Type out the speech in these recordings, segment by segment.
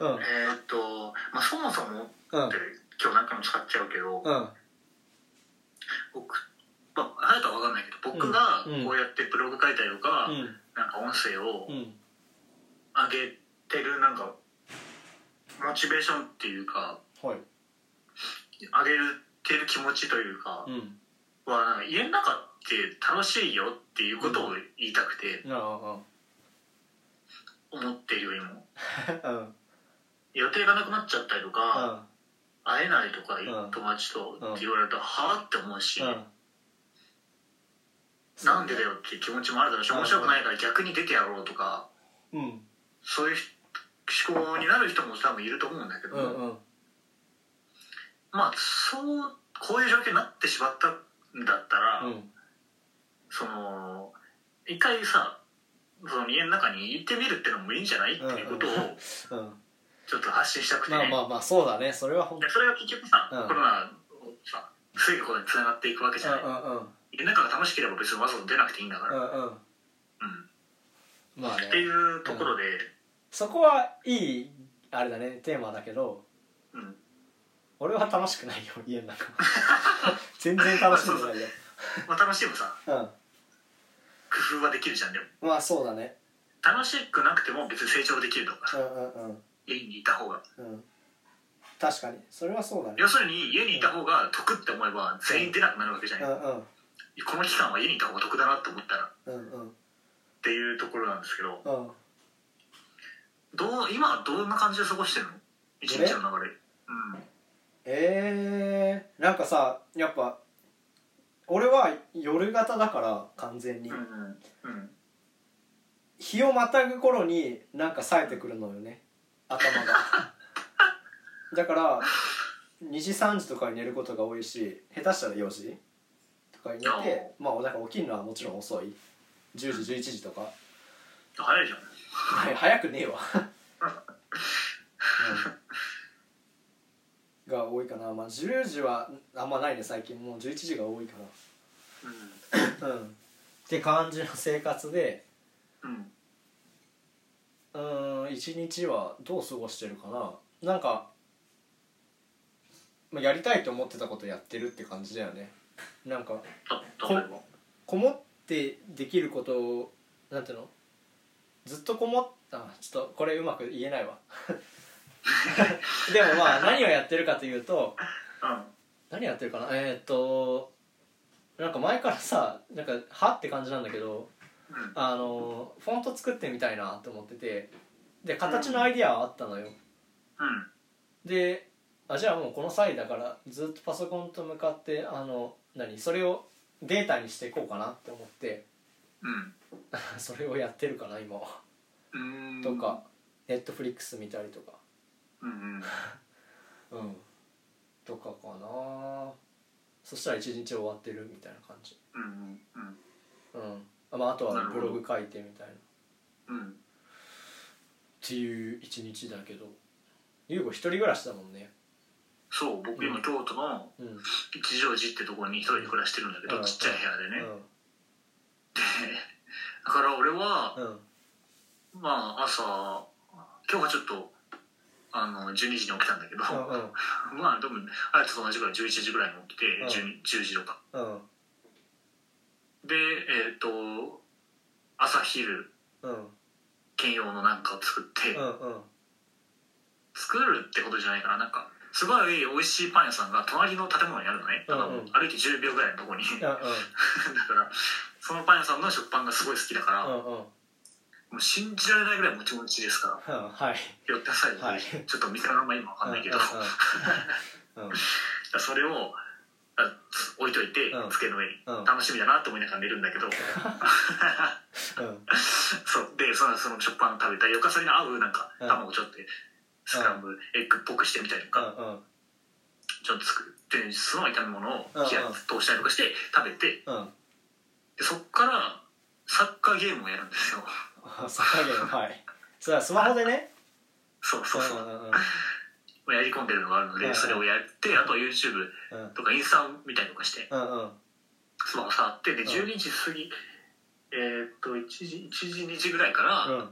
うん。えーっと、まあ、そもそもってうん。今日何回も使っちゃうけど、うん。僕まあ誰かわかんないけど僕がうん。こうやってブログ書いたりとか、うん。なんか音声をうん。上げてるなんかモチベーションっていうかはい。上げてる気持ちというかうん。は家の中って楽しいよっていうことを言いたくてなあ思ってるよりも 予定がなくなっちゃったりとか、うん。会えないとかうん。友達とうんって言われるとはあって思うし、うん。なんでだよっていう気持ちもあるだろうしうん面白くないから逆に出てやろうとかうん。そういう思考になる人も多分いると思うんだけど、うんうん。まあそうこういう状況になってしまったんだったら、うん。その一回さその家の中に行ってみるってのもいいんじゃない？っていうことをうんちょっと発信したくて。ね、まあまあまあそうだね。それは本当でそれが結局さ、うん。コロナをさ防ぐことにつながっていくわけじゃない、うんうん家の中が楽しければ別にわざわざ出なくていいんだから、うんうん。うん。まあね。っていうところで、そこはいいあれだねテーマだけどうん。俺は楽しくないよ家の中。全然楽しんでないよ。まあ、楽しいもさ う工夫はできるじゃんでも。んまあそうだね。楽しくなくても別に成長できるとか。さうんうんうん家にいた方が。うん。確かに。それはそうだね。要するに家にいた方が得って思えば全員出なくなるわけじゃない、うんうん。この期間は家にいた方が得だなって思ったら。っうんうん。ていうところなんですけど。うん。どう今はどんな感じで過ごしてるの？一日の流れ。うん。えー、なんかさやっぱ俺は夜型だから完全に。うんうん。うん。日をまたぐ頃になんか冴えてくるのよね頭が。だから2時3時とかに寝ることが多いし下手したら4時とかに寝てまあだから起きるのはもちろん遅い。10時11時とか。早いじゃん。はい早くねえわ、うん。が多いかな。まあ10時はあんまないね最近。もう11時が多いかうん。らうん。って感じの生活でうんうーん一日はどう過ごしてるかな。なんか、まあ、やりたいと思ってたことやってるって感じだよね。なんかた例えばこもってできることをなんていうの？ずっとこもったちょっとこれうまく言えないわ。でもまあ何をやってるかというとうん。何やってるかな？えーっとなんか前からさなんかは？って感じなんだけどうんあのフォント作ってみたいなって思ってて。で形のアイディアはあったのよ。うん。であじゃあもうこの際だからずっとパソコンと向かってあの何それをデータにしていこうかなって思って。うん。それをやってるかな今は。うん。とかネットフリックス見たりとか。うんうん。うん。とかかな。そしたら一日終わってるみたいな感じ。うんうんうん。あ,、まあ、あとはブログ書いてみたいな。っうん。ていう一日だけど。優子一人暮らしだもんね。そう僕今京都の一乗寺ってところに一人で暮らしてるんだけど、うん。ちっちゃい部屋でね、でだから俺はうん。まあ朝今日はちょっとあの12時に起きたんだけど、うんうん。まあでもあやつと同じぐらい11時ぐらいに起きて、うん。12 10時とか。うんでえっ、と朝昼うん。兼用のなんかを作って、うんうん。作るってことじゃないかな。なんかすごい美味しいパン屋さんが隣の建物にあるのね。だからもううん。うん歩いて10秒ぐらいのとこに。だうん。からそのパン屋さんの食パンがすごい好きだから、うんうん。もう信じられないぐらいもちもちですからうんはい。寄ってさい、はい。ちょっと店の名前今わかんないけど、うんうん それをあ置いといて、うん。机の上に、うん。楽しみだなと思いながら寝るんだけど。うん。そう。でそのその食パン食べたりよかそれに合うなんかうん。卵ちょっとスクランブルエッグっぽくしてみたりとか、うんちょっと作ってその炒め物をうんうん。火や通したりとかして食べてうん。でそっからサッカーゲームをやるんですよ。あサッカーゲームはい。それはスマホでね。そうそうそう、うんうんうんやり込んでるのがあるのうんうん。でそれをやってあと YouTube うん。とかインスタを見たりとかしてうんうん。スマホ触ってでうん。12時過ぎえーっと1時1時2時ぐらいから、うん。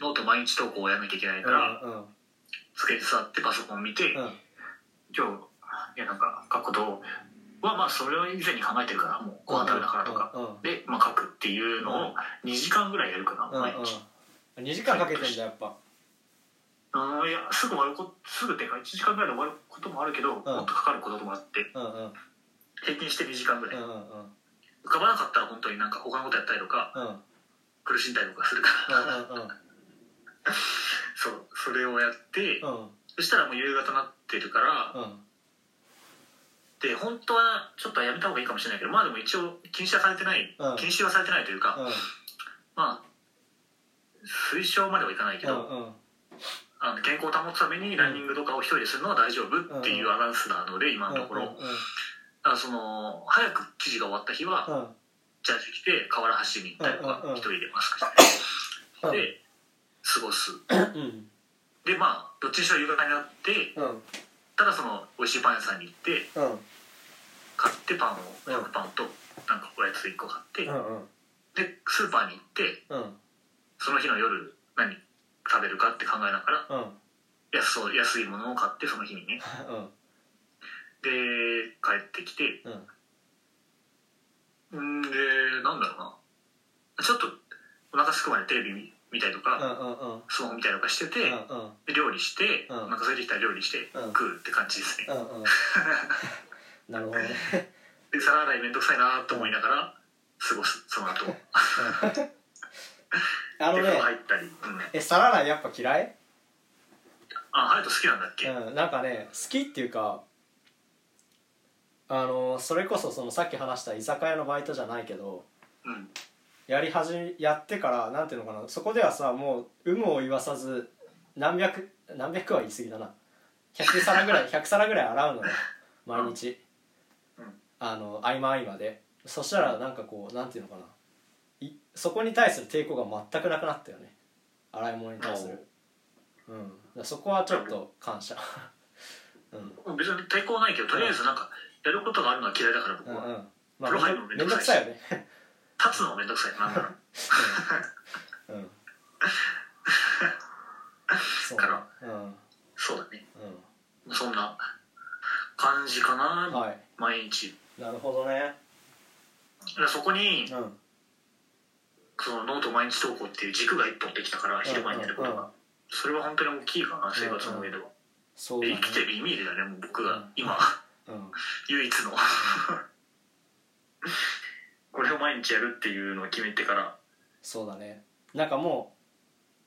ノート毎日投稿をやらなきゃいけないから、うん机に座ってパソコン見て、うん。今日いやなんか書くことはまあそれを以前に考えてるからもうご飯食べたからとか、うんうんで、まあ、書くっていうのを2時間ぐらいやるかな、うん毎日、うん、2時間かけてんだやっぱあーいやすぐ終わるこすぐっていうか1時間ぐらいで終わることもあるけど、もっとかかることもあって平均して2時間ぐらい、浮かばなかったら本当になんか他のことやったりとか苦しんだりとかするから、そうそれをやって、うん。そしたらもう夕方になってるから、うん。で本当はちょっとやめた方がいいかもしれないけどまあでも一応禁止はされてない、うん。禁止はされてないというか、うん。まあ推奨まではいかないけど、あの健康を保つためにランニングとかを一人でするのは大丈夫っていうアナウンスなので今のところ、うんだからその早く記事が終わった日は、ジャージ着て河原走りに行ったりとか、一人でマスクして、うん。で過ごす。うん。でまあどっちにしろ夕方になってうん。ただその美味しいパン屋さんに行ってうん。買ってパンをうん100パンとなんかおやつ1個買って、でスーパーに行ってうん。その日の夜何食べるかって考えながらうん。安そう安いものを買ってその日にね。で帰ってきてうん。んでなんだろうな。ちょっとお腹すくまでテレビ見見たりとうんか、うんうん。スマホ見たりとかしてて、うんうん。で料理して、うん。お腹空いてきたら料理して、うん。食うって感じですね、うんうん。なるほどね。で皿洗いめんどくさいなと思いながら過ごすその後 あのね入ったり、うん、え皿洗いやっぱ嫌い？あハヤト好きなんだっけ、うんなんかね好きっていうかあのそれこそそのさっき話した居酒屋のバイトじゃないけどうん。やり始めやってからなんていうのかなそこではさもう有無を言わさず何百何百は言い過ぎだな。100皿ぐらい 100皿ぐらい洗うのよ毎日、うん。あの合間合間で。そしたらなんかこうなんていうのかないそこに対する抵抗が全くなくなったよね。洗い物に対する。う。ん。そこはちょっと感謝。うん。別に抵抗はないけどとりあえずなんかやることがあるのは嫌いだから僕は、うんうん。まあ風呂入るのめんどくさいよね。立つのもめんどくさい。なんだろう。うん。うん。そうかだうん。そうだね。うそんな感じかな、んはい。毎日。なるほどね。でそこにうんそのノート毎日投稿っていう軸が一本できたから昼間にやることが、うんうんそれは本当に大きいかな生活の上では、そう生きてる意味でだねもう僕がうん。今、うん。唯一の。これを毎日やるっていうのを決めてから。そうだね。なんかもう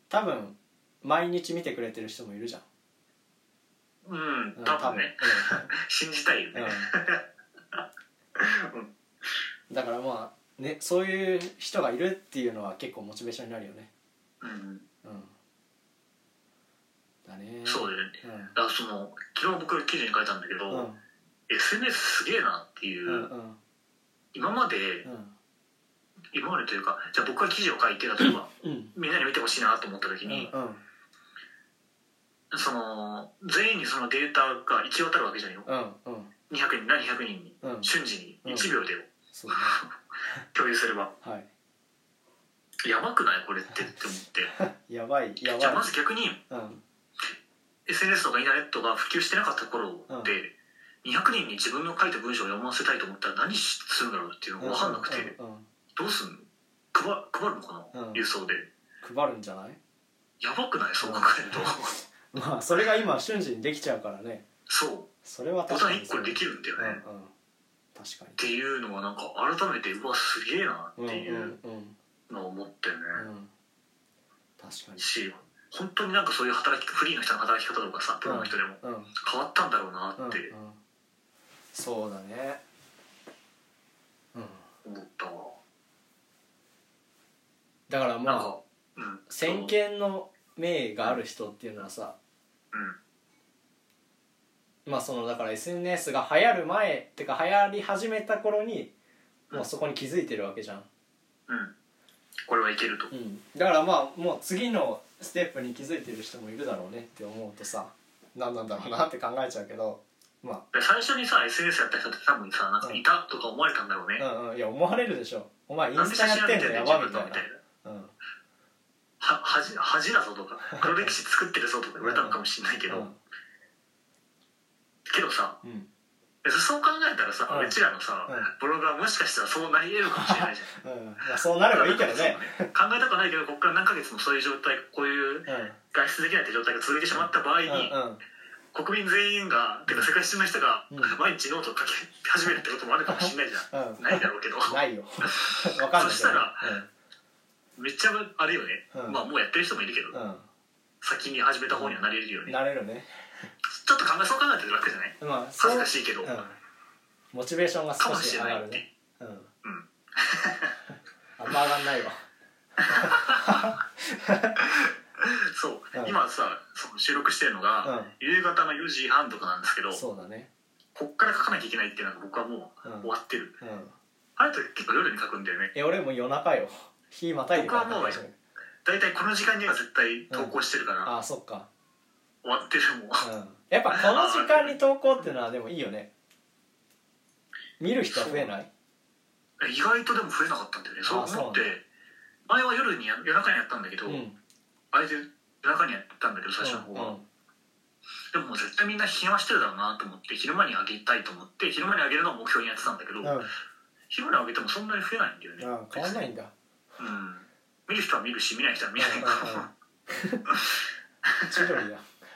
多分毎日見てくれてる人もいるじゃん。うんうん多分ね。信じたいよね、うん。うん。だからまあねそういう人がいるっていうのは結構モチベーションになるよね。うん。うん。だね。そうだよね。うん。だからその昨日僕記事に書いたんだけど、うん。SNS すげえなっていう、うんうん。今までうん。今までというかじゃあ僕が記事を書いて例えばうん。みんなに見てほしいなと思った時に、うんその全員にそのデータが行き渡るわけじゃないよ。うんうん。200人何100人にうん。瞬時に。うん。1秒でそうね共有すれば、はい。やばくない？これってって思って。やばいやばい。じゃあまず逆にうん。SNS とかインターネットが普及してなかった頃って、200人に自分の書いた文章を読ませたいと思ったら何するんだろうっていうのが分かんなくて、うんうんどうすんの？配配るのかな、うん。郵送で。配るんじゃない？やばくない？そう考えると、まあそれが今瞬時にできちゃうからね。そう。それはボタン確かに1個でできるんだよね、うんうん。っ確かていうのはなんか改めてうわすげえなってにうんいううんうん。のを思ってね、うん。確かに。し本当になんかそういう働きフリーの人の働き方とかさプロの人でもうん変わったんだろうなうんってうんそうだね。うん。思ったわ、だからまあうん。先見の明がある人っていうのはさうんまあそのだから SNS が流行る前ってか流行り始めた頃にもうそこに気づいてるわけじゃん、うん。これはいけると。だからまあもう次のステップに気づいてる人もいるだろうねって思うとさ何なんだろうなって考えちゃうけどまで最初にさ SNS やった人って多分さなんかいたとか思われたんだろうね、あうんうん。いや思われるでしょ。お前インスタやってんのやばみたいな。うん。は恥恥だぞとか黒歴史作ってるぞとか言われたのかもしれないけど、けどさうん。うんそう考えたらさ、ううんちらのさ、うん。ブログはもしかしたらそうなり得るかもしれないじゃん。うん。まあそうなればいいけどね。考えたくないけどここから何ヶ月もそういう状態こういううん。うん外出できないって状態が続いてしまった場合に、うん国民全員がてか世界中の人がうん。毎日ノートを書き始めるってこともあるかもしれないじゃん、うん。ないだろうけど。ないよ。わかんないそしたらめっちゃあれよね、うん。まあもうやってる人もいるけど、うん。先に始めた方にはなれるようんね、なれるねちょっと考えそう考えてる楽じゃない？まあ恥ずかしいけど、うん。モチベーションがかも少し上がるね。うん。うん。あんま上がんないわ。そう、うん。今さその収録してるのが、うん。夕方の4時半とかなんですけどそうだね。こっから書かなきゃいけないっていうのが僕はもううん。終わってる、うん。あれと結構夜に書くんだよね。え俺も夜中よ。日またいで僕はもう大体この時間には絶対投稿してるから、ああそっか終わってるもううん。やっぱこの時間に投稿っていうのはでもいいよね。見る人は増えない？意外とでも増えなかったんだよね。そう思って。前は夜にや夜中にやったんだけど、うん。あれで夜中にやったんだけど最初の方は、でももう絶対みんな暇してるだろうなと思って昼間にあげたいと思って昼間にあげるのを目標にやってたんだけど、うん。うん昼間にあげてもそんなに増えないんだよね。うん変わんないんだ。うん。見る人は見るし見ない人は見ないうんうんうん。千鳥だ